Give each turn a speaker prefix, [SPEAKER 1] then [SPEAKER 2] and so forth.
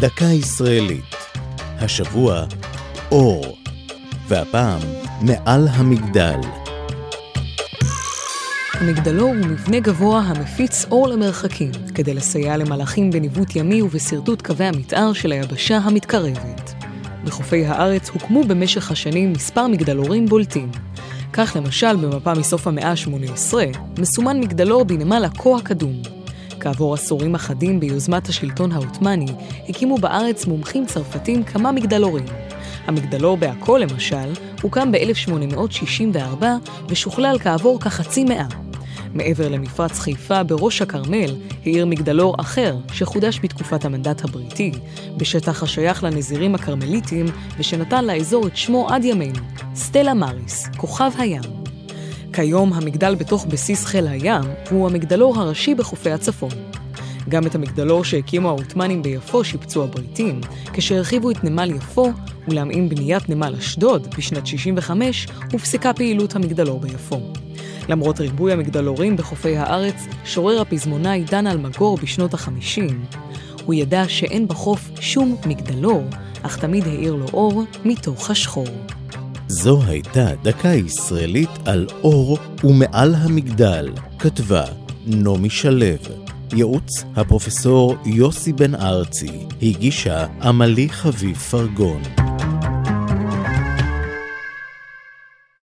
[SPEAKER 1] דקה ישראלית. השבוע, אור. והפעם, מעל המגדל.
[SPEAKER 2] המגדלור הוא מבנה גבוה המפיץ אור למרחקים, כדי לסייע למלאכים בניווט ימי ובשרטוט קווי המתאר של היבשה המתקרבת. בחופי הארץ הוקמו במשך השנים מספר מגדלורים בולטים. כך למשל במפה מסוף המאה ה-18 מסומן מגדלור בנמל עכו הקדום. כעבור עשורים אחדים ביוזמת השלטון העות'מאני הקימו בארץ מומחים צרפתים כמה מגדלורים. המגדלור בעכו למשל הוקם ב-1864 ושוכלל כעבור כחצי מאה. מעבר למפרץ חיפה בראש הכרמל, העיר מגדלור אחר, שחודש בתקופת המנדט הבריטי, בשטח השייך לנזירים הכרמליטים, ושנתן לאזור את שמו עד ימינו, סטלה מאריס, כוכב הים. כיום המגדל בתוך בסיס חיל הים הוא המגדלור הראשי בחופי הצפון. גם את המגדלור שהקימו העות'מאנים ביפו שיפצו הבריטים, כשהרחיבו את נמל יפו, ולהמעים בניית נמל אשדוד בשנת 65, הופסקה פעילות המגדלור ביפו. למרות ריבוי המגדלורים בחופי הארץ, שורר הפזמונאי דן אלמגור בשנות החמישים. הוא ידע שאין בחוף שום מגדלור, אך תמיד האיר לו אור מתוך השחור.
[SPEAKER 1] זו הייתה דקה ישראלית על אור ומעל המגדל, כתבה נעמי שלו. ייעוץ הפרופסור יוסי בן ארצי, הגישה עמלי חביב פרגון.